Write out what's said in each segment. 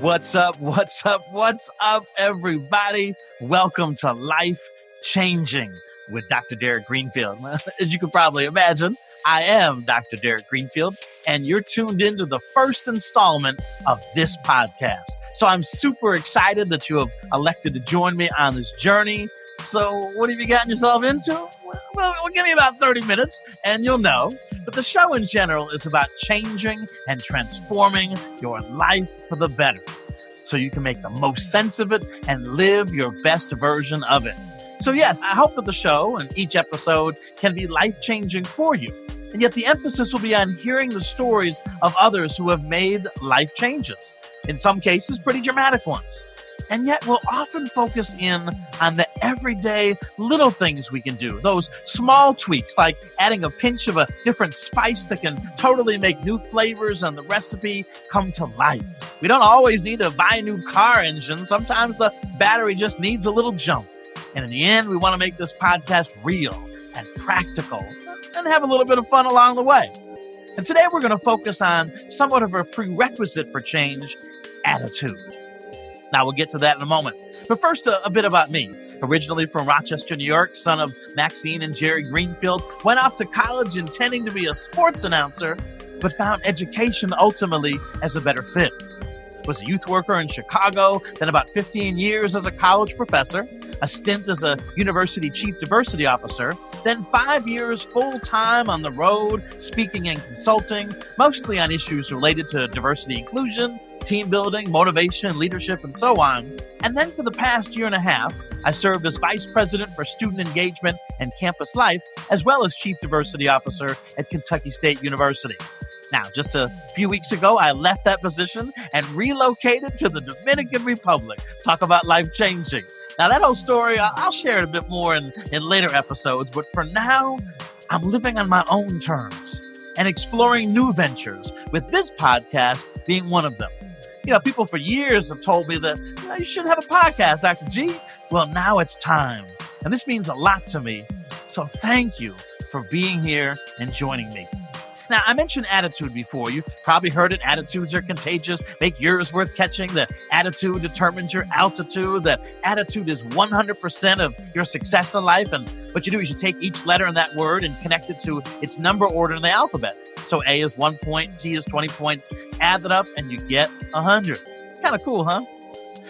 What's up? What's up? What's up, everybody? Welcome to Life Changing with Dr. Derek Greenfield. As you can probably imagine, I am Dr. Derek Greenfield, and you're tuned into the first installment of this podcast. So I'm super excited that you have elected to join me on this journey. So, what have you gotten yourself into? Well, well, give me about 30 minutes and you'll know. But the show in general is about changing and transforming your life for the better so you can make the most sense of it and live your best version of it. So, yes, I hope that the show and each episode can be life changing for you. And yet, the emphasis will be on hearing the stories of others who have made life changes, in some cases, pretty dramatic ones. And yet, we'll often focus in on the everyday little things we can do, those small tweaks like adding a pinch of a different spice that can totally make new flavors and the recipe come to life. We don't always need to buy a new car engine, sometimes the battery just needs a little jump. And in the end, we want to make this podcast real and practical and have a little bit of fun along the way. And today we're going to focus on somewhat of a prerequisite for change attitude. Now we'll get to that in a moment. But first, a, a, bit about me. Originally from Rochester, New York, son of Maxine and Jerry Greenfield, went off to college intending to be a sports announcer, but found education ultimately as a better fit. Was a youth worker in Chicago, then about 15 years as a college professor, a stint as a university chief diversity officer, then five years full time on the road, speaking and consulting, mostly on issues related to diversity inclusion, team building, motivation, leadership, and so on. And then for the past year and a half, I served as Vice President for Student Engagement and Campus Life, as well as Chief Diversity Officer at Kentucky State University. Now, just a few weeks ago, I left that position and relocated to the Dominican Republic. Talk about life changing. Now, that whole story, I'll share it a bit more in, in later episodes, but for now, I'm living on my own terms and exploring new ventures, with this podcast being one of them. You know, people for years have told me that you, know, you should have a podcast, Dr. G. Well, now it's time. And this means a lot to me. So thank you for being here and joining me. Now, I mentioned attitude before. You probably heard it. Attitudes are contagious. Make yours worth catching. The attitude determines your altitude. The attitude is 100% of your success in life. And what you do is you take each letter in that word and connect it to its number order in the alphabet. So A is one point, G is 20 points. Add that up and you get 100. Kind of cool, huh?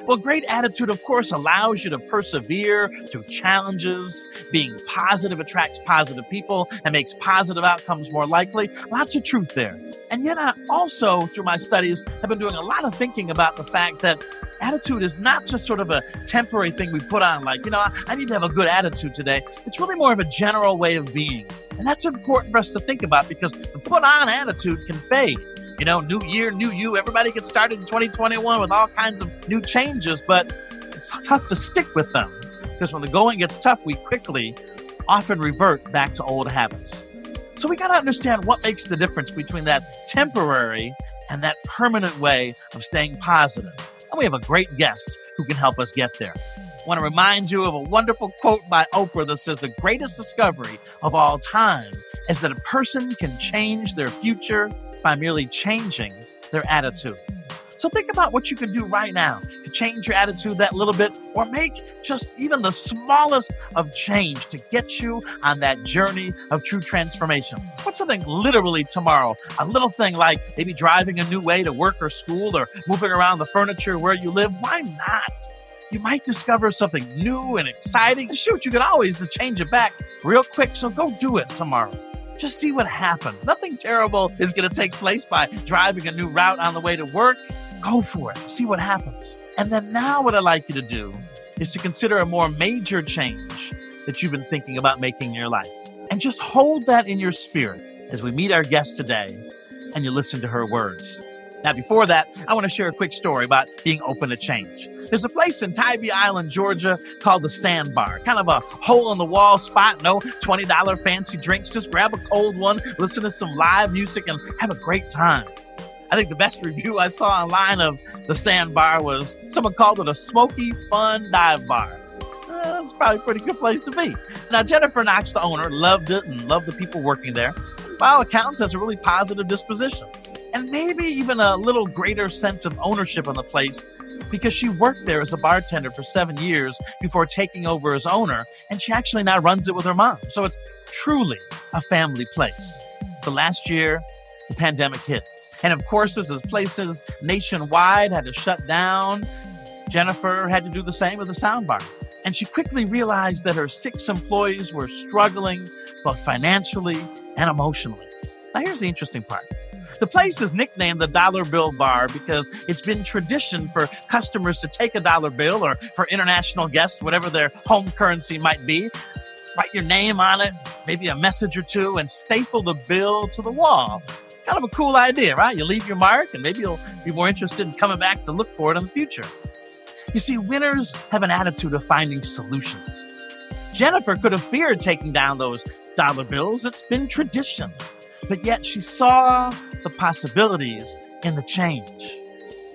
Well, great attitude, of course, allows you to persevere through challenges. Being positive attracts positive people and makes positive outcomes more likely. Lots of truth there. And yet, I also, through my studies, have been doing a lot of thinking about the fact that attitude is not just sort of a temporary thing we put on, like, you know, I need to have a good attitude today. It's really more of a general way of being. And that's important for us to think about because the put on attitude can fade. You know, new year, new you. Everybody gets started in 2021 with all kinds of new changes, but it's tough to stick with them because when the going gets tough, we quickly often revert back to old habits. So we got to understand what makes the difference between that temporary and that permanent way of staying positive. And we have a great guest who can help us get there. Want to remind you of a wonderful quote by Oprah that says the greatest discovery of all time is that a person can change their future by merely changing their attitude. So think about what you could do right now to change your attitude that little bit or make just even the smallest of change to get you on that journey of true transformation. What's something literally tomorrow? A little thing like maybe driving a new way to work or school or moving around the furniture where you live. Why not? You might discover something new and exciting. Shoot, you can always change it back real quick. So go do it tomorrow. Just see what happens. Nothing terrible is going to take place by driving a new route on the way to work. Go for it. See what happens. And then now, what I'd like you to do is to consider a more major change that you've been thinking about making in your life. And just hold that in your spirit as we meet our guest today and you listen to her words. Now, before that, I want to share a quick story about being open to change. There's a place in Tybee Island, Georgia called the Sandbar, kind of a hole in the wall spot, no $20 fancy drinks. Just grab a cold one, listen to some live music, and have a great time. I think the best review I saw online of the Sandbar was someone called it a smoky, fun dive bar. Uh, that's probably a pretty good place to be. Now, Jennifer Knox, the owner, loved it and loved the people working there. By all accounts, has a really positive disposition. and maybe even a little greater sense of ownership on the place because she worked there as a bartender for seven years before taking over as owner, and she actually now runs it with her mom. So it's truly a family place. The last year, the pandemic hit. And of course, as places nationwide had to shut down, Jennifer had to do the same with the Sandbar. And she quickly realized that her six employees were struggling both financially and emotionally. Now, here's the interesting part. The place is nicknamed the Dollar Bill Bar because it's been tradition for customers to take a dollar bill or for international guests, whatever their home currency might be, write your name on it, maybe a message or two, and staple the bill to the wall. Kind of a cool idea, right? You leave your mark, and maybe you'll be more interested in coming back to look for it in the future. You see, winners have an attitude of finding solutions. Jennifer could have feared taking down those dollar bills. It's been tradition. But yet she saw the possibilities in the change,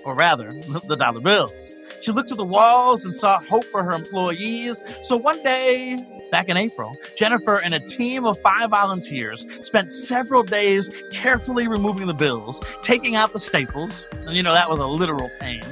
or rather, the dollar bills. She looked at the walls and saw hope for her employees. So one day, back in April, Jennifer and a team of five volunteers spent several days carefully removing the bills, taking out the staples. And you know, that was a literal pain.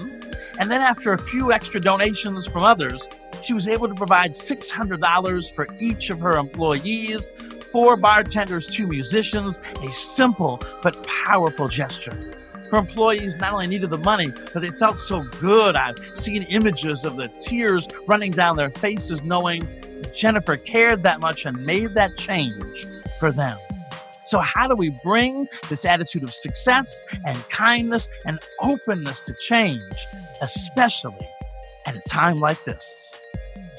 And then, after a few extra donations from others, she was able to provide $600 for each of her employees, four bartenders, two musicians, a simple but powerful gesture. Her employees not only needed the money, but they felt so good. I've seen images of the tears running down their faces, knowing Jennifer cared that much and made that change for them. So, how do we bring this attitude of success and kindness and openness to change, especially at a time like this?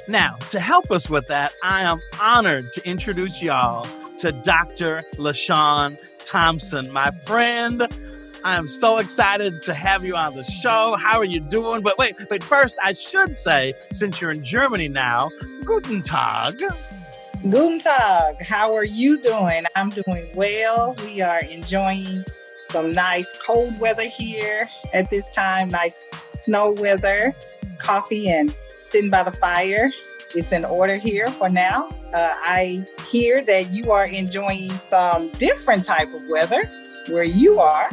Now, to help us with that, I am honored to introduce y'all to Dr. LaShawn Thompson, my friend. I am so excited to have you on the show. How are you doing? But wait, but first, I should say, since you're in Germany now, Guten Tag. Guten Tag. How are you doing? I'm doing well. We are enjoying some nice cold weather here at this time, nice snow weather, coffee and sitting by the fire. It's in order here for now. Uh, I hear that you are enjoying some different type of weather where you are.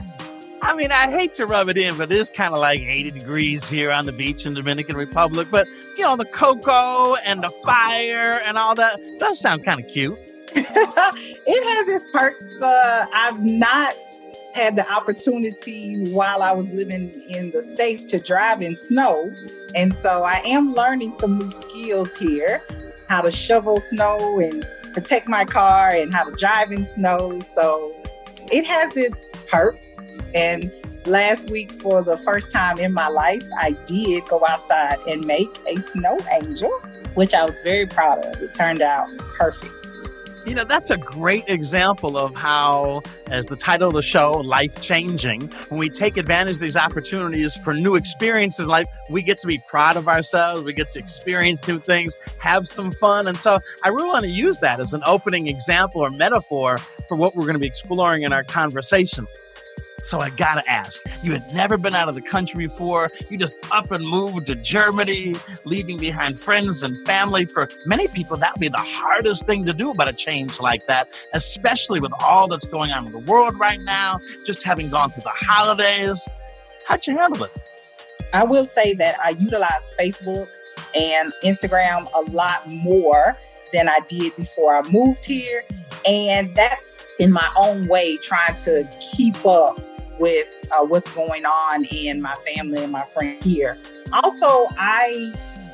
I mean, I hate to rub it in, but it's kind of like 80 degrees here on the beach in Dominican Republic. But, you know, the cocoa and the fire and all that does sound kind of cute. It has its perks. Uh, I've not had the opportunity while I was living in the States to drive in snow. And so I am learning some new skills here how to shovel snow and protect my car and how to drive in snow. So it has its perks. And last week, for the first time in my life, I did go outside and make a snow angel, which I was very proud of. It turned out perfect. You know, that's a great example of how, as the title of the show, life changing, when we take advantage of these opportunities for new experiences in life, we get to be proud of ourselves, we get to experience new things, have some fun. And so I really want to use that as an opening example or metaphor for what we're going to be exploring in our conversation. So I gotta ask, you had never been out of the country before. You just up and moved to Germany, leaving behind friends and family. For many people, that would be the hardest thing to do about a change like that, especially with all that's going on in the world right now, just having gone through the holidays. How'd you handle it? I will say that I utilize Facebook and Instagram a lot more than I did before I moved here. And that's in my own way trying to keep up with uh, what's going on in my family and my friend here. Also, I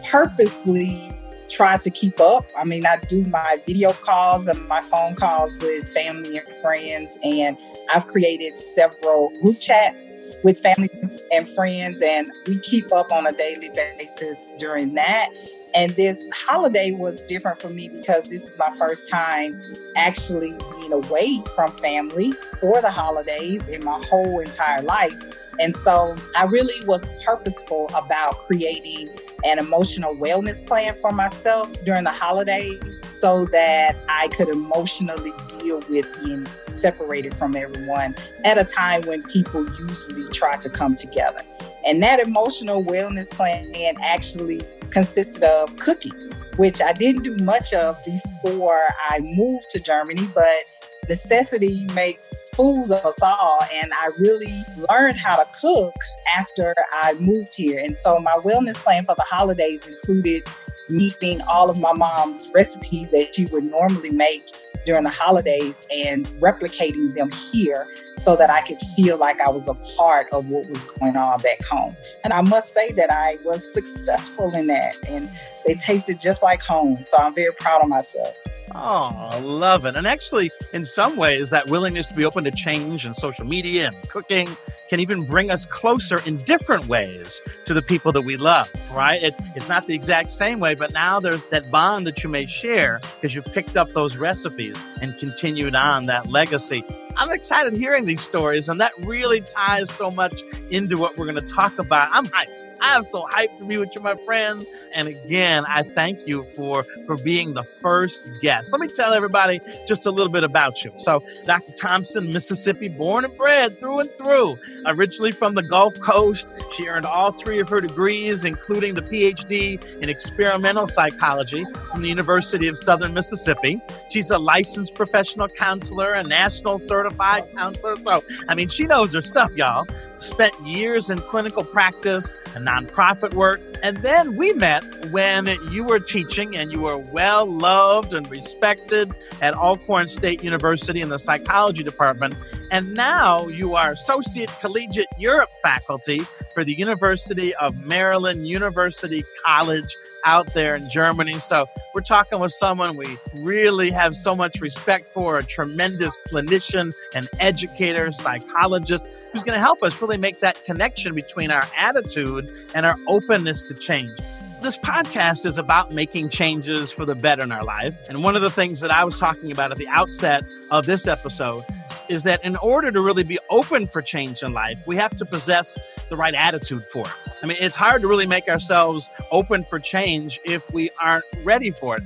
purposely try to keep up. I mean, I do my video calls and my phone calls with family and friends, and I've created several group chats with families and friends, and we keep up on a daily basis during that. And this holiday was different for me because this is my first time actually being away from family for the holidays in my whole entire life. And so I really was purposeful about creating an emotional wellness plan for myself during the holidays so that I could emotionally deal with being separated from everyone at a time when people usually try to come together. And that emotional wellness plan actually consisted of cooking, which I didn't do much of before I moved to Germany, but necessity makes fools of us all. And I really learned how to cook after I moved here. And so my wellness plan for the holidays included meeting all of my mom's recipes that she would normally make during the holidays and replicating them here so that I could feel like I was a part of what was going on back home. And I must say that I was successful in that and they tasted just like home. So I'm very proud of myself. Oh, I love it. And actually, in some ways, that willingness to be open to change and social media and cooking can even bring us closer in different ways to the people that we love, right? It, it's not the exact same way, but now there's that bond that you may share because you've picked up those recipes and continued on that legacy. I'm excited hearing these stories, and that really ties so much into what we're going to talk about. I'm hyped. I'm so hyped to be with you, my friend. And again, I thank you for, for being the first guest. Let me tell everybody just a little bit about you. So, Dr. Thompson, Mississippi, born and bred through and through. Originally from the Gulf Coast, she earned all three of her degrees, including the PhD in experimental psychology from the University of Southern Mississippi. She's a licensed professional counselor, a national certified counselor. So, I mean, she knows her stuff, y'all spent years in clinical practice and nonprofit work. And then we met when you were teaching and you were well loved and respected at Alcorn State University in the psychology department. And now you are Associate Collegiate Europe faculty for the University of Maryland University College out there in Germany. So we're talking with someone we really have so much respect for, a tremendous clinician, an educator, psychologist who's going to help us really make that connection between our attitude and our openness to change. This podcast is about making changes for the better in our life. And one of the things that I was talking about at the outset of this episode is that in order to really be open for change in life, we have to possess the right attitude for it. I mean, it's hard to really make ourselves open for change if we aren't ready for it.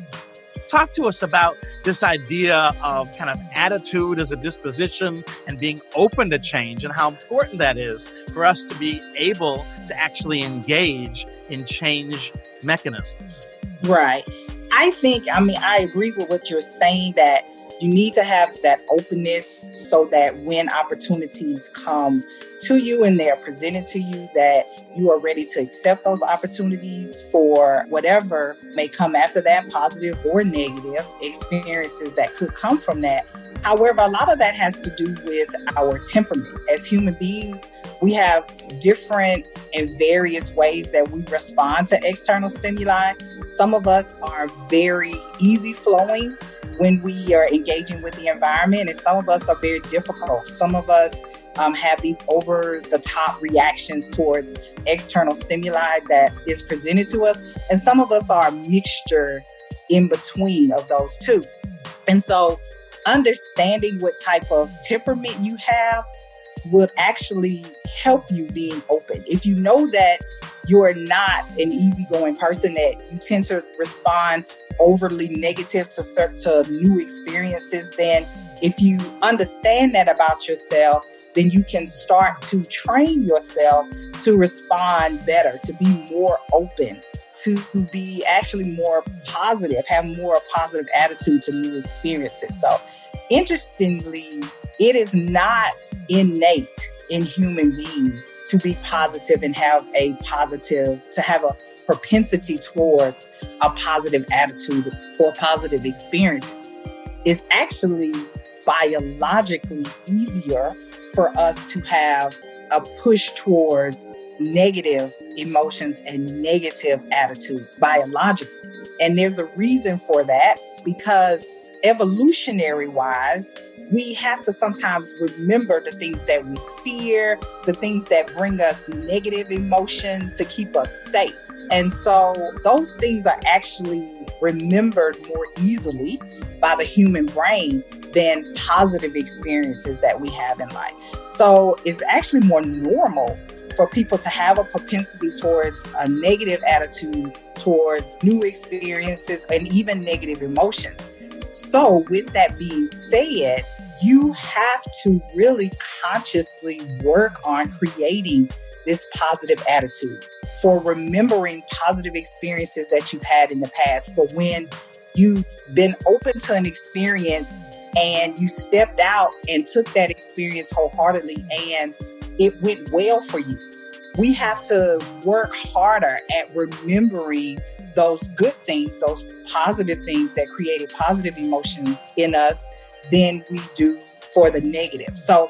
Talk to us about this idea of kind of attitude as a disposition and being open to change and how important that is for us to be able to actually engage in change mechanisms. Right. I think, I mean, I agree with what you're saying that you need to have that openness so that when opportunities come to you and they're presented to you, that you are ready to accept those opportunities for whatever may come after that, positive or negative experiences that could come from that. However, a lot of that has to do with our temperament. As human beings, we have different and various ways that we respond to external stimuli. Some of us are very easy flowing when we are engaging with the environment. And some of us are very difficult. Some of us um, have these over the top reactions towards external stimuli that is presented to us. And some of us are a mixture in between of those two. And so, understanding what type of temperament you have would actually help you being open. If you know that you're not an easygoing person, that you tend to respond overly negative to, to new experiences, then if you understand that about yourself, then you can start to train yourself to respond better, to be more open, to be actually more positive, have more positive attitude to new experiences. So, interestingly, it is not innate in human beings to be positive and have a positive, to have a propensity towards a positive attitude for positive experiences. It's actually biologically easier for us to have a push towards negative emotions and negative attitudes biologically. And there's a reason for that because evolutionary wise, we have to sometimes remember the things that we fear, the things that bring us negative emotion to keep us safe. And so those things are actually remembered more easily by the human brain than positive experiences that we have in life. So it's actually more normal for people to have a propensity towards a negative attitude towards new experiences and even negative emotions. So, with that being said, you have to really consciously work on creating this positive attitude for remembering positive experiences that you've had in the past, for when you've been open to an experience and you stepped out and took that experience wholeheartedly and it went well for you. We have to work harder at remembering those good things, those positive things that created positive emotions in us than we do for the negative. So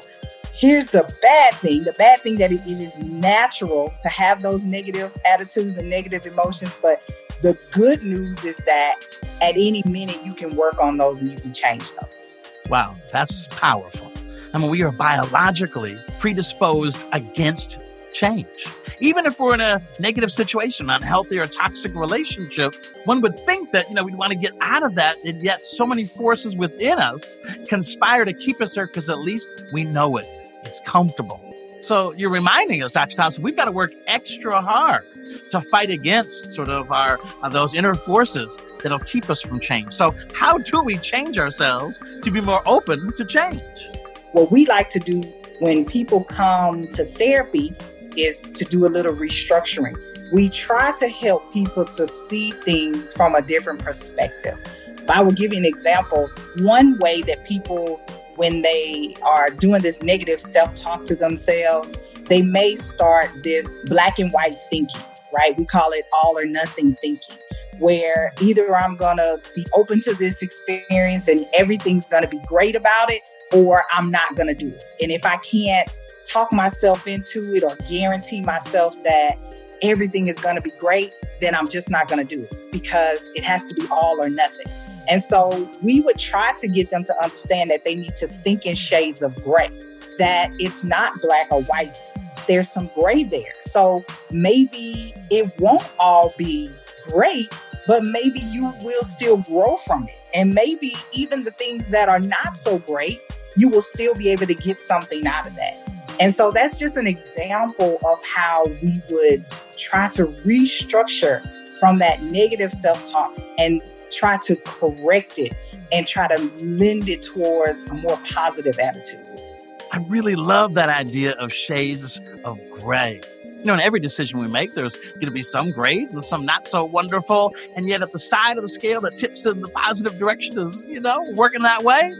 here's the bad thing. The bad thing that it is natural to have those negative attitudes and negative emotions but the good news is that at any minute you can work on those and you can change those. Wow that's powerful. I mean we are biologically predisposed against change even if we're in a negative situation unhealthy or toxic relationship one would think that you know we'd want to get out of that and yet so many forces within us conspire to keep us there because at least we know it it's comfortable. So you're reminding us, Dr. Thompson, we've got to work extra hard to fight against sort of our uh, those inner forces that'll keep us from change. So how do we change ourselves to be more open to change? What we like to do when people come to therapy is to do a little restructuring. We try to help people to see things from a different perspective. I will give you an example, one way that people when they are doing this negative self talk to themselves, they may start this black and white thinking, right? We call it all or nothing thinking, where either I'm going to be open to this experience and everything's going to be great about it, or I'm not going to do it. And if I can't talk myself into it or guarantee myself that everything is going to be great, then I'm just not going to do it because it has to be all or nothing. And so we would try to get them to understand that they need to think in shades of gray, that it's not black or white. There's some gray there. So maybe it won't all be great, but maybe you will still grow from it. And maybe even the things that are not so great, you will still be able to get something out of that. And so that's just an example of how we would try to restructure from that negative self talk and try to correct it and try to lend it towards a more positive attitude. I really love that idea of shades of gray. You know, in every decision we make, there's going to be some great and some not so wonderful. And yet, at the side of the scale that tips in the positive direction is, you know, working that way,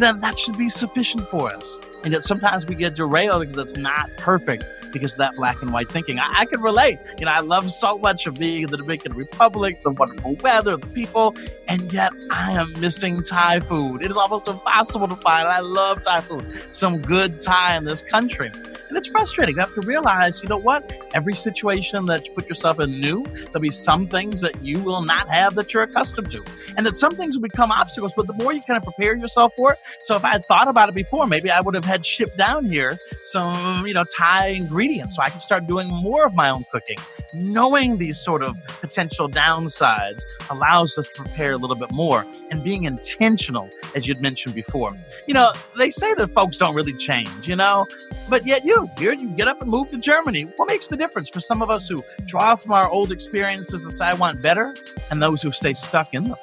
then that should be sufficient for us. And yet, sometimes we get derailed because it's not perfect because of that black and white thinking. I, I can relate. You know, I love so much of being in the Dominican Republic, the wonderful weather, the people, and yet I am missing Thai food. It is almost impossible to find. I love Thai food. Some good Thai in this country. And it's frustrating. You have to realize, you know what? Every situation that you put yourself in new, there'll be some things that you will not have that you're accustomed to. And that some things will become obstacles, but the more you kind of prepare yourself for it. So if I had thought about it before, maybe I would have had shipped down here some, you know, Thai ingredients so I could start doing more of my own cooking. Knowing these sort of potential downsides allows us to prepare a little bit more and being intentional, as you'd mentioned before. You know, they say that folks don't really change, you know, but yet you, here you get up and move to Germany. What makes the difference for some of us who draw from our old experiences and say, I want better, and those who stay stuck in them?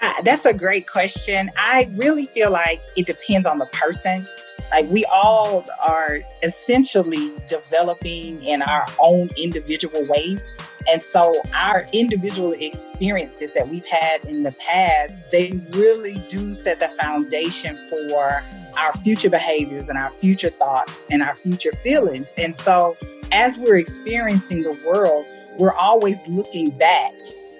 Uh, that's a great question. I really feel like it depends on the person. Like we all are essentially developing in our own individual ways. And so our individual experiences that we've had in the past, they really do set the foundation for our future behaviors and our future thoughts and our future feelings. And so as we're experiencing the world, we're always looking back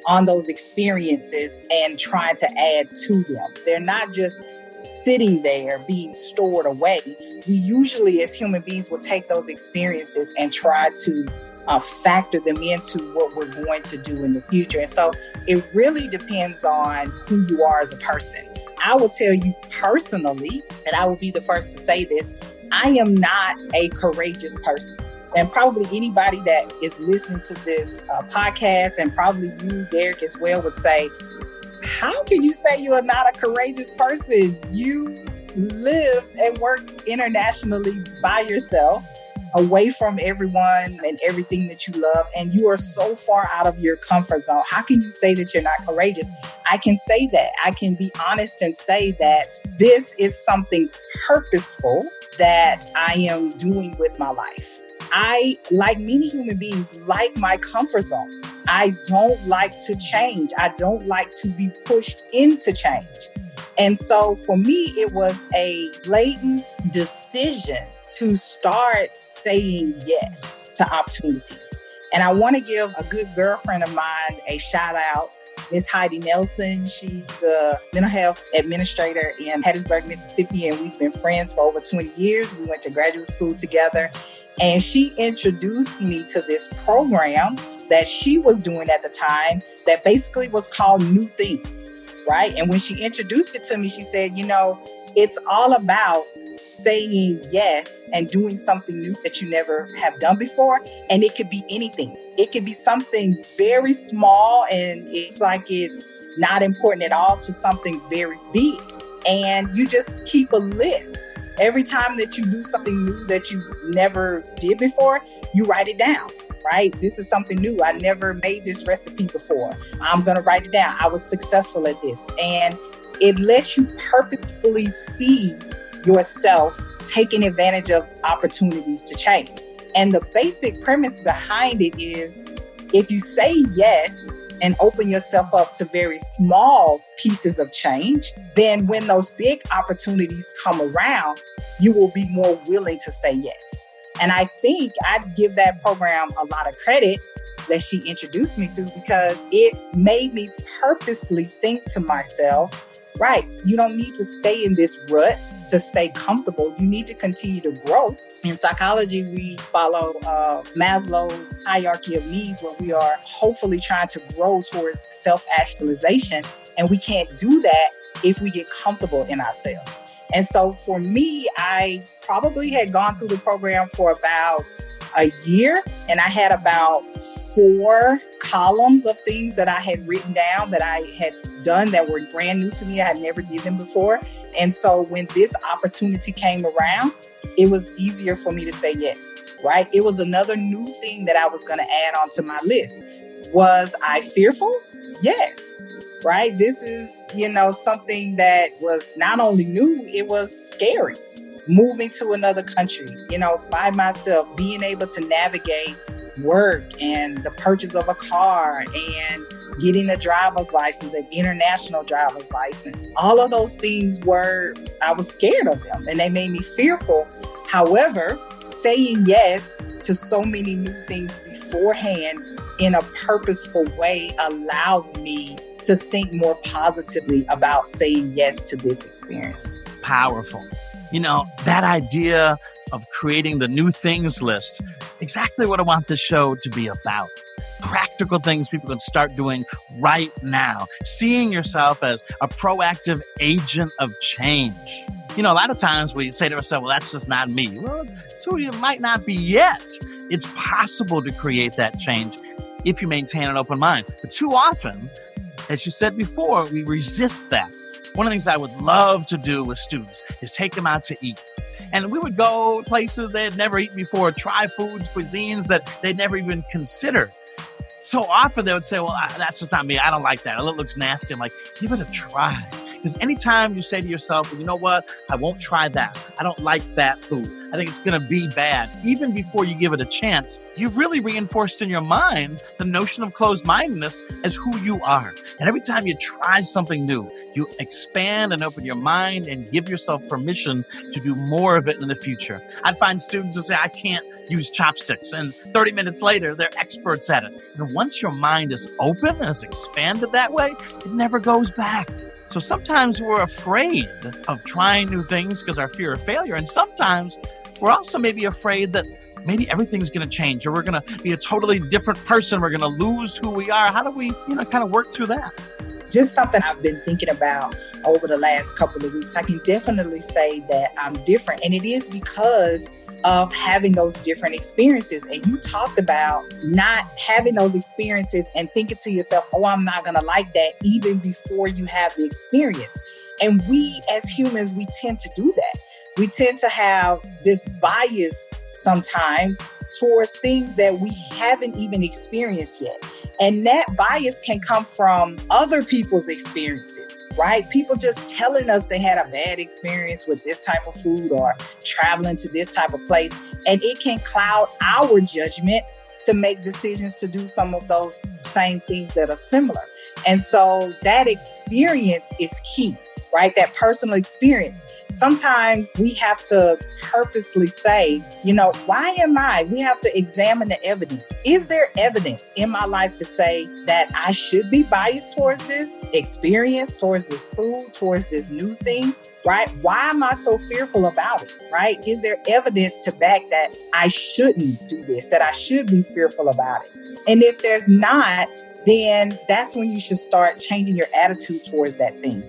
on those experiences and trying to add to them. They're not just sitting there being stored away. We usually, as human beings, will take those experiences and try to uh, factor them into what we're going to do in the future. And so it really depends on who you are as a person. I will tell you personally, and I will be the first to say this I am not a courageous person. And probably anybody that is listening to this uh, podcast, and probably you, Derek, as well, would say, How can you say you are not a courageous person? You live and work internationally by yourself away from everyone and everything that you love, and you are so far out of your comfort zone. How can you say that you're not courageous? I can say that. I can be honest and say that this is something purposeful that I am doing with my life. I, like many human beings, like my comfort zone. I don't like to change. I don't like to be pushed into change. And so for me, it was a blatant decision to start saying yes to opportunities. And I want to give a good girlfriend of mine a shout out, Miss Heidi Nelson. She's a mental health administrator in Hattiesburg, Mississippi, and we've been friends for over 20 years. We went to graduate school together. And she introduced me to this program that she was doing at the time that basically was called New Things, right? And when she introduced it to me, she said, you know, it's all about saying yes and doing something new that you never have done before. And it could be anything. It could be something very small and it's like it's not important at all to something very big. And you just keep a list. Every time that you do something new that you never did before, you write it down right? This is something new. I never made this recipe before. I'm going to write it down. I was successful at this. And it lets you purposefully see yourself taking advantage of opportunities to change. And the basic premise behind it is if you say yes and open yourself up to very small pieces of change, then when those big opportunities come around, you will be more willing to say yes. And I think I'd give that program a lot of credit that she introduced me to because it made me purposely think to myself, right, you don't need to stay in this rut to stay comfortable. You need to continue to grow. In psychology, we follow uh, Maslow's hierarchy of needs, where we are hopefully trying to grow towards self actualization. And we can't do that if we get comfortable in ourselves. And so for me, I probably had gone through the program for about a year and I had about four columns of things that I had written down that I had done that were brand new to me. I had never did them before. And so when this opportunity came around, it was easier for me to say yes, right? It was another new thing that I was going to add onto my list. Was I fearful? Yes. Right? This is, you know, something that was not only new, it was scary. Moving to another country, you know, by myself, being able to navigate work and the purchase of a car and getting a driver's license, an international driver's license. All of those things were, I was scared of them and they made me fearful. However, saying yes to so many new things beforehand in a purposeful way allowed me to think more positively about saying yes to this experience. Powerful. You know, that idea of creating the new things list, exactly what I want this show to be about. Practical things people can start doing right now. Seeing yourself as a proactive agent of change. You know, a lot of times we say to ourselves, well, that's just not me. Well, so you might not be yet. It's possible to create that change if you maintain an open mind. But too often, as you said before, we resist that. One of the things I would love to do with students is take them out to eat. And we would go places they had never eaten before, try foods, cuisines that they'd never even considered. So often they would say, Well, that's just not me. I don't like that. It looks nasty. I'm like, Give it a try. Because anytime you say to yourself, well, you know what? I won't try that. I don't like that food. I think it's going to be bad. Even before you give it a chance, you've really reinforced in your mind the notion of closed mindedness as who you are. And every time you try something new, you expand and open your mind and give yourself permission to do more of it in the future. I find students who say, I can't use chopsticks. And 30 minutes later, they're experts at it. And once your mind is open and is expanded that way, it never goes back. So sometimes we're afraid of trying new things because our fear of failure. And sometimes we're also maybe afraid that maybe everything's going to change or we're going to be a totally different person. We're going to lose who we are. How do we, you know, kind of work through that? Just something I've been thinking about over the last couple of weeks. I can definitely say that I'm different. And it is because of having those different experiences. And you talked about not having those experiences and thinking to yourself, oh, I'm not going to like that even before you have the experience. And we as humans, we tend to do that. We tend to have this bias sometimes towards things that we haven't even experienced yet. And that bias can come from other people's experiences, right? People just telling us they had a bad experience with this type of food or traveling to this type of place. And it can cloud our judgment to make decisions to do some of those same things that are similar. And so that experience is key. Right? That personal experience. Sometimes we have to purposely say, you know, why am I? We have to examine the evidence. Is there evidence in my life to say that I should be biased towards this experience, towards this food, towards this new thing? Right? Why am I so fearful about it? Right? Is there evidence to back that I shouldn't do this, that I should be fearful about it? And if there's not, then that's when you should start changing your attitude towards that thing.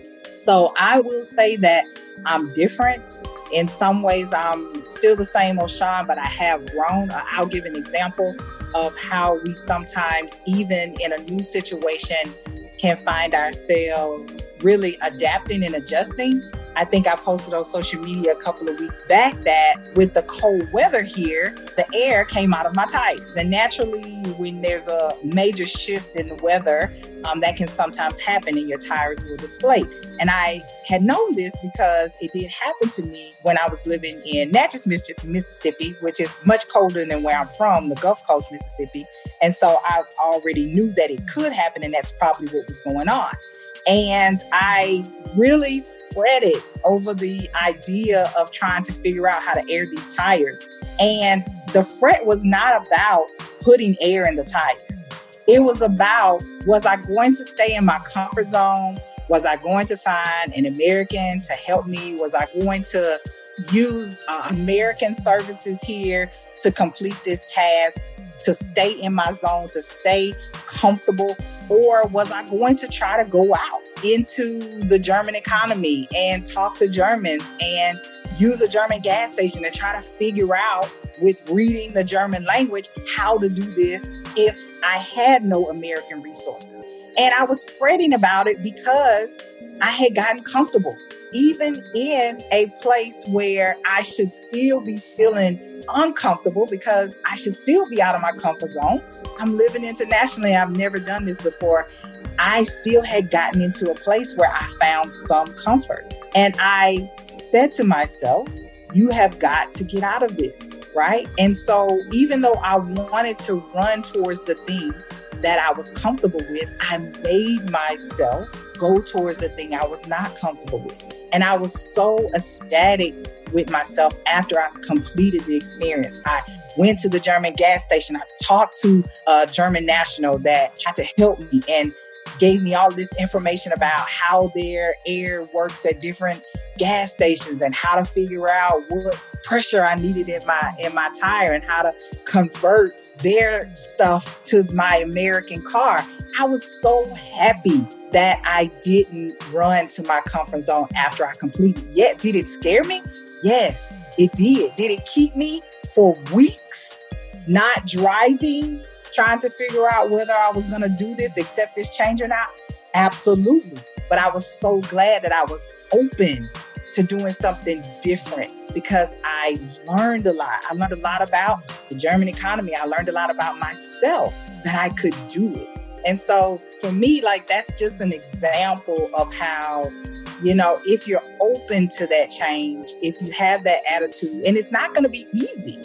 So I will say that I'm different. In some ways, I'm still the same LaShawn, but I have grown. Uh, I'll give an example of how we sometimes, even in a new situation, can find ourselves really adapting and adjusting I think I posted on social media a couple of weeks back that with the cold weather here, the air came out of my tires. And naturally, when there's a major shift in the weather, um, that can sometimes happen and your tires will deflate. And I had known this because it did happen to me when I was living in Natchez, Mississippi, which is much colder than where I'm from, the Gulf Coast, Mississippi. And so I already knew that it could happen, and that's probably what was going on. And I really fretted over the idea of trying to figure out how to air these tires. And the fret was not about putting air in the tires. It was about was I going to stay in my comfort zone? Was I going to find an American to help me? Was I going to use uh, American services here to complete this task, to stay in my zone, to stay comfortable? Or was I going to try to go out into the German economy and talk to Germans and use a German gas station and try to figure out with reading the German language how to do this if I had no American resources? And I was fretting about it because I had gotten comfortable even in a place where I should still be feeling uncomfortable because I should still be out of my comfort zone. I'm living internationally. I've never done this before. I still had gotten into a place where I found some comfort. And I said to myself, you have got to get out of this, right? And so, even though I wanted to run towards the thing that I was comfortable with, I made myself go towards the thing I was not comfortable with. And I was so ecstatic with myself after I completed the experience. I went to the German gas station. I talked to a German national that had to help me and gave me all this information about how their air works at different gas stations and how to figure out what pressure I needed in my in my tire and how to convert their stuff to my American car. I was so happy that I didn't run to my comfort zone after I completed. Yet, did it scare me? Yes, it did. Did it keep me for weeks not driving, trying to figure out whether I was going to do this, accept this change or not? Absolutely. But I was so glad that I was open to doing something different because I learned a lot. I learned a lot about the German economy. I learned a lot about myself that I could do it. And so for me, like that's just an example of how, you know, if you're open to that change, if you have that attitude, and it's not going to be easy.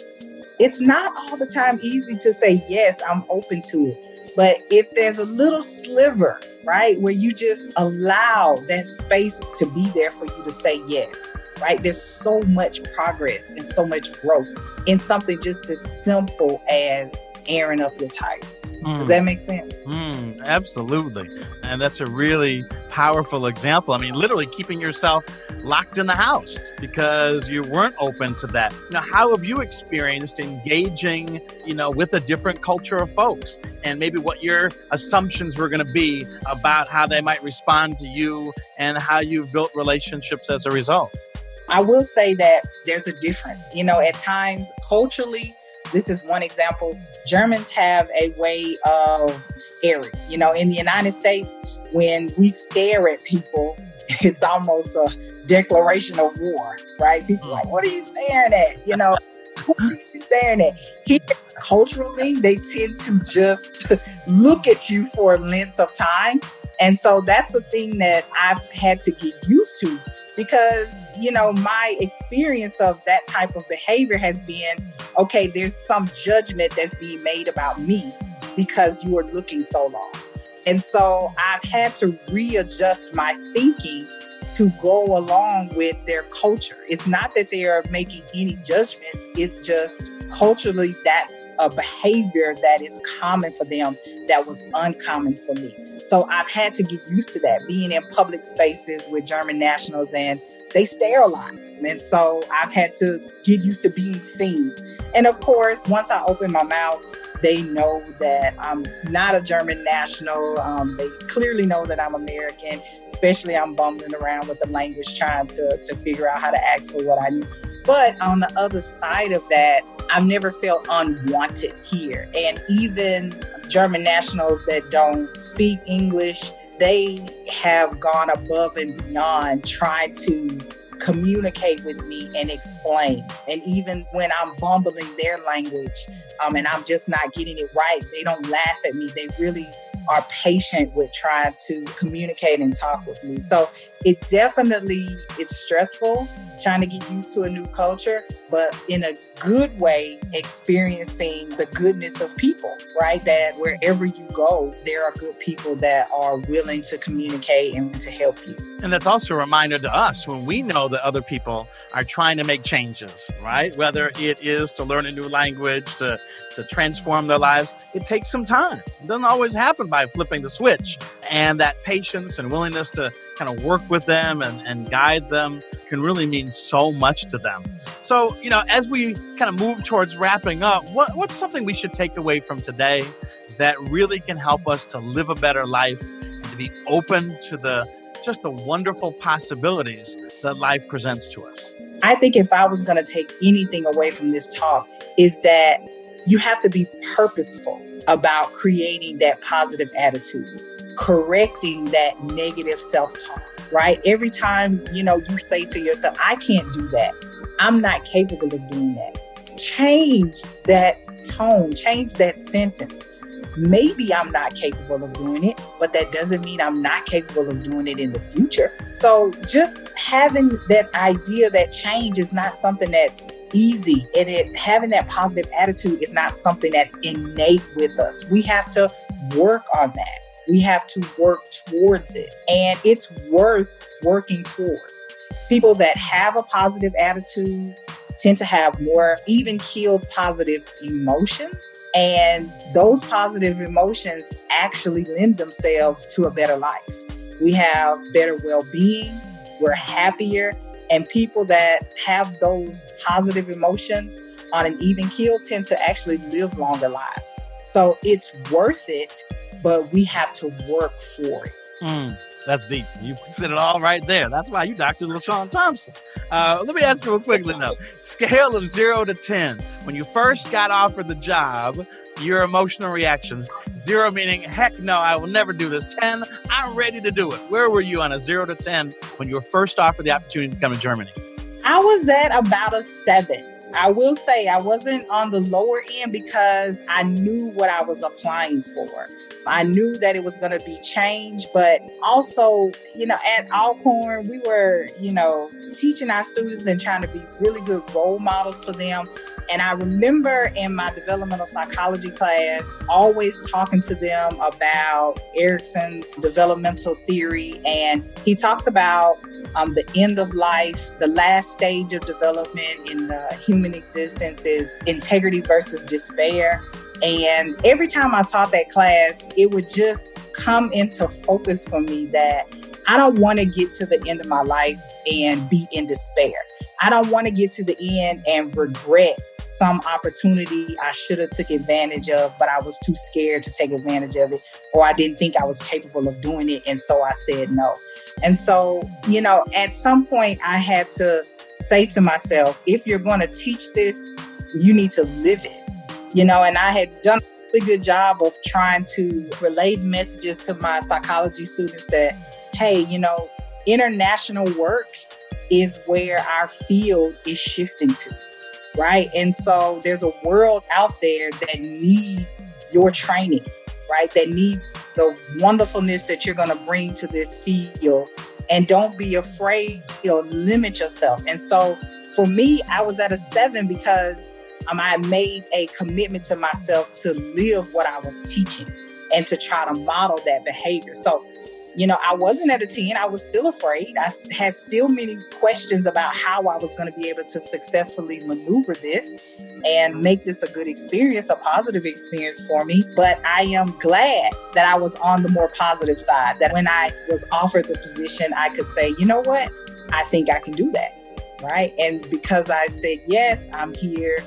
It's not all the time easy to say, yes, I'm open to it. But if there's a little sliver, right, where you just allow that space to be there for you to say yes, right? There's so much progress and so much growth in something just as simple as airing up your tires. Mm. Does that make sense? Mm, absolutely. And that's a really powerful example. I mean, literally keeping yourself locked in the house because you weren't open to that. Now, how have you experienced engaging, you know, with a different culture of folks and maybe what your assumptions were going to be about how they might respond to you and how you've built relationships as a result? I will say that there's a difference. You know, at times culturally, this is one example. Germans have a way of staring. You know, in the United States, when we stare at people, it's almost a declaration of war, right? People like, hmm. what are you staring at? You know, what are you staring at? Here, culturally, they tend to just look at you for lengths of time. And so that's a thing that I've had to get used to because you know my experience of that type of behavior has been okay there's some judgment that's being made about me because you are looking so long and so i've had to readjust my thinking to go along with their culture. It's not that they are making any judgments, it's just culturally that's a behavior that is common for them that was uncommon for me. So I've had to get used to that, being in public spaces with German nationals and they lot. And so I've had to get used to being seen. And of course, once I open my mouth, they know that I'm not a German national. Um, they clearly know that I'm American, especially I'm bumbling around with the language trying to, to figure out how to ask for what I need. But on the other side of that, I've never felt unwanted here. And even German nationals that don't speak English, they have gone above and beyond trying to communicate with me and explain. And even when I'm bumbling their language um, and I'm just not getting it right, they don't laugh at me. They really are patient with trying to communicate and talk with me. So it definitely it's stressful trying to get used to a new culture, but in a good way, experiencing the goodness of people, right? That wherever you go, there are good people that are willing to communicate and to help you. And that's also a reminder to us when we know that other people are trying to make changes, right? Whether it is to learn a new language, to, to transform their lives, it takes some time. It doesn't always happen by flipping the switch. And that patience and willingness to kind of work with them and, and guide them can really mean so much to them. So, you know, as we kind of move towards wrapping up, what, what's something we should take away from today that really can help us to live a better life and to be open to the just the wonderful possibilities that life presents to us? I think if I was going to take anything away from this talk, is that you have to be purposeful about creating that positive attitude, correcting that negative self talk right? Every time, you know, you say to yourself, I can't do that. I'm not capable of doing that. Change that tone, change that sentence. Maybe I'm not capable of doing it, but that doesn't mean I'm not capable of doing it in the future. So just having that idea that change is not something that's easy and it having that positive attitude is not something that's innate with us. We have to work on that. We have to work towards it. And it's worth working towards. People that have a positive attitude tend to have more even keeled positive emotions. And those positive emotions actually lend themselves to a better life. We have better well being, we're happier, and people that have those positive emotions on an even keel tend to actually live longer lives. So it's worth it but we have to work for it. Mm, that's deep. You said it all right there. That's why you Dr. LaShawn Thompson. Uh, let me ask you real quickly though. Scale of zero to 10. When you first got offered the job, your emotional reactions. Zero meaning, heck no, I will never do this. 10, I'm ready to do it. Where were you on a zero to 10 when you were first offered the opportunity to come to Germany? I was at about a seven. I will say I wasn't on the lower end because I knew what I was applying for. I knew that it was going to be change, but also, you know, at Alcorn, we were, you know, teaching our students and trying to be really good role models for them. And I remember in my developmental psychology class always talking to them about Erikson's developmental theory. And he talks about um, the end of life, the last stage of development in the human existence is integrity versus despair. And every time I taught that class, it would just come into focus for me that I don't want to get to the end of my life and be in despair. I don't want to get to the end and regret some opportunity I should have took advantage of, but I was too scared to take advantage of it, or I didn't think I was capable of doing it, and so I said no. And so, you know, at some point I had to say to myself, if you're going to teach this, you need to live it you know, and I had done a good job of trying to relay messages to my psychology students that, hey, you know, international work is where our field is shifting to, right? And so there's a world out there that needs your training, right? That needs the wonderfulness that you're going to bring to this field. And don't be afraid, you know, limit yourself. And so for me, I was at a seven because um, I made a commitment to myself to live what I was teaching and to try to model that behavior. So you know, I wasn't at a 10. I was still afraid. I had still many questions about how I was going to be able to successfully maneuver this and make this a good experience, a positive experience for me. But I am glad that I was on the more positive side, that when I was offered the position, I could say, you know what? I think I can do that. Right. And because I said yes, I'm here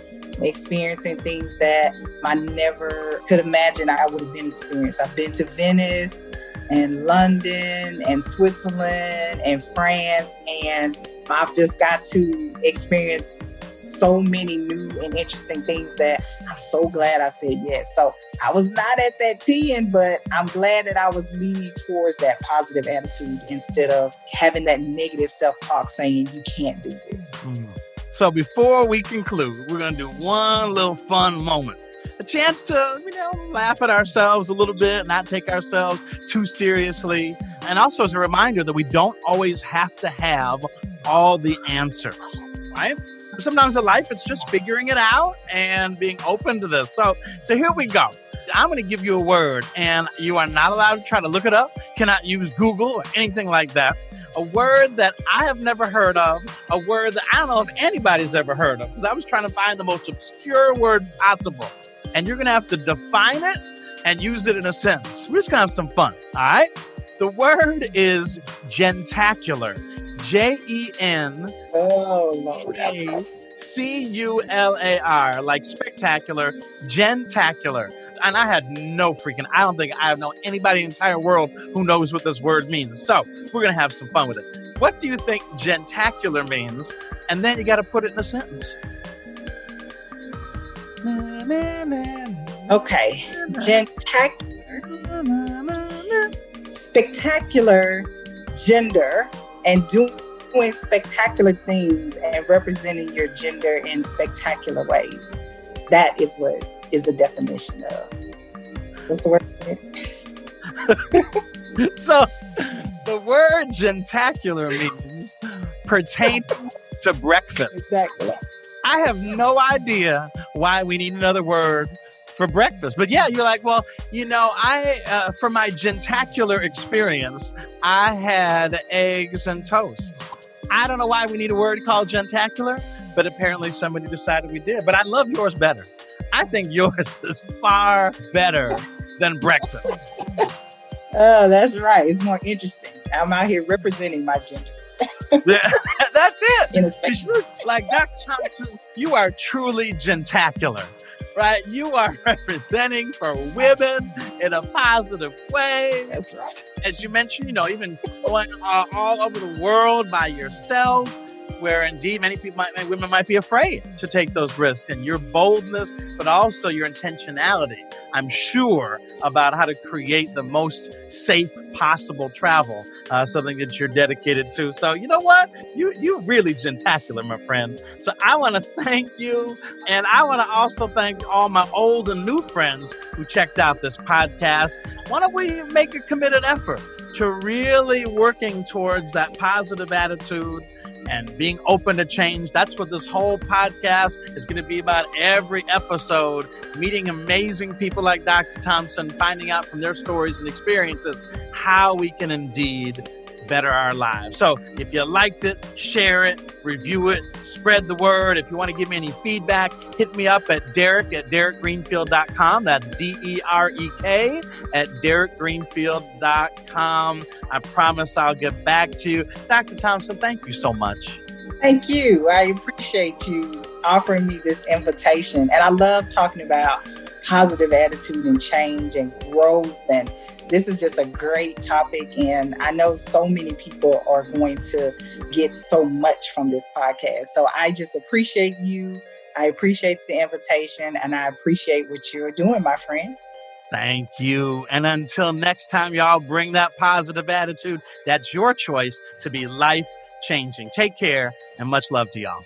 experiencing things that I never could imagine I would have been experiencing. I've been to Venice and London and Switzerland and France, and I've just got to experience so many new and interesting things that I'm so glad I said yes. So I was not at that 10, but I'm glad that I was leaning towards that positive attitude instead of having that negative self talk saying, you can't do this. Mm. So before we conclude, we're going to do one little fun moment. A chance to, you know, laugh at ourselves a little bit, not take ourselves too seriously. And also as a reminder that we don't always have to have all the answers, right? Sometimes in life, it's just figuring it out and being open to this. So, so here we go. I'm going to give you a word, and you are not allowed to try to look it up. Cannot use Google or anything like that a word that I have never heard of, a word that I don't know if anybody's ever heard of, because I was trying to find the most obscure word possible. And you're going to have to define it and use it in a sentence. We're just going to have some fun. All right. The word is jentacular. J E N C U L A R, like spectacular, jentacular and I had no freaking, I don't think I have known anybody in the entire world who knows what this word means. So we're going to have some fun with it. What do you think jentacular means? And then you got to put it in a sentence. Okay. Jentacular, spectacular gender and doing spectacular things and representing your gender in spectacular ways. That is what is the definition of. What's the word? so the word jentacular means pertaining to breakfast. Exactly. I have no idea why we need another word for breakfast. But yeah, you're like, well, you know, I, uh, for my jentacular experience, I had eggs and toast. I don't know why we need a word called jentacular, but apparently somebody decided we did. But I love yours better. I think yours is far better than breakfast. Oh, that's right. It's more interesting. I'm out here representing my gender. yeah, that's it. In a like Dr. Thompson, you are truly jentacular, right? You are representing for women in a positive way. That's right. As you mentioned, you know, even going uh, all over the world by yourself where indeed many people might, women might be afraid to take those risks and your boldness, but also your intentionality. I'm sure about how to create the most safe possible travel, uh, something that you're dedicated to. So you know what? You you really jentacular, my friend. So I want to thank you, and I want to also thank all my old and new friends who checked out this podcast. Why don't we make a committed effort? To really working towards that positive attitude and being open to change. That's what this whole podcast is going to be about every episode, meeting amazing people like Dr. Thompson, finding out from their stories and experiences how we can indeed better our lives. So if you liked it, share it, review it, spread the word. If you want to give me any feedback, hit me up at Derek at DerekGreenfield.com. That's D E R E K at DerekGreenfield.com. I promise I'll get back to you. Dr. Thompson, thank you so much. Thank you. I appreciate you offering me this invitation. And I love talking about positive attitude and change and growth and this is just a great topic, and I know so many people are going to get so much from this podcast. So I just appreciate you. I appreciate the invitation, and I appreciate what you're doing, my friend. Thank you. And until next time, y'all bring that positive attitude. That's your choice to be life changing. Take care and much love to y'all.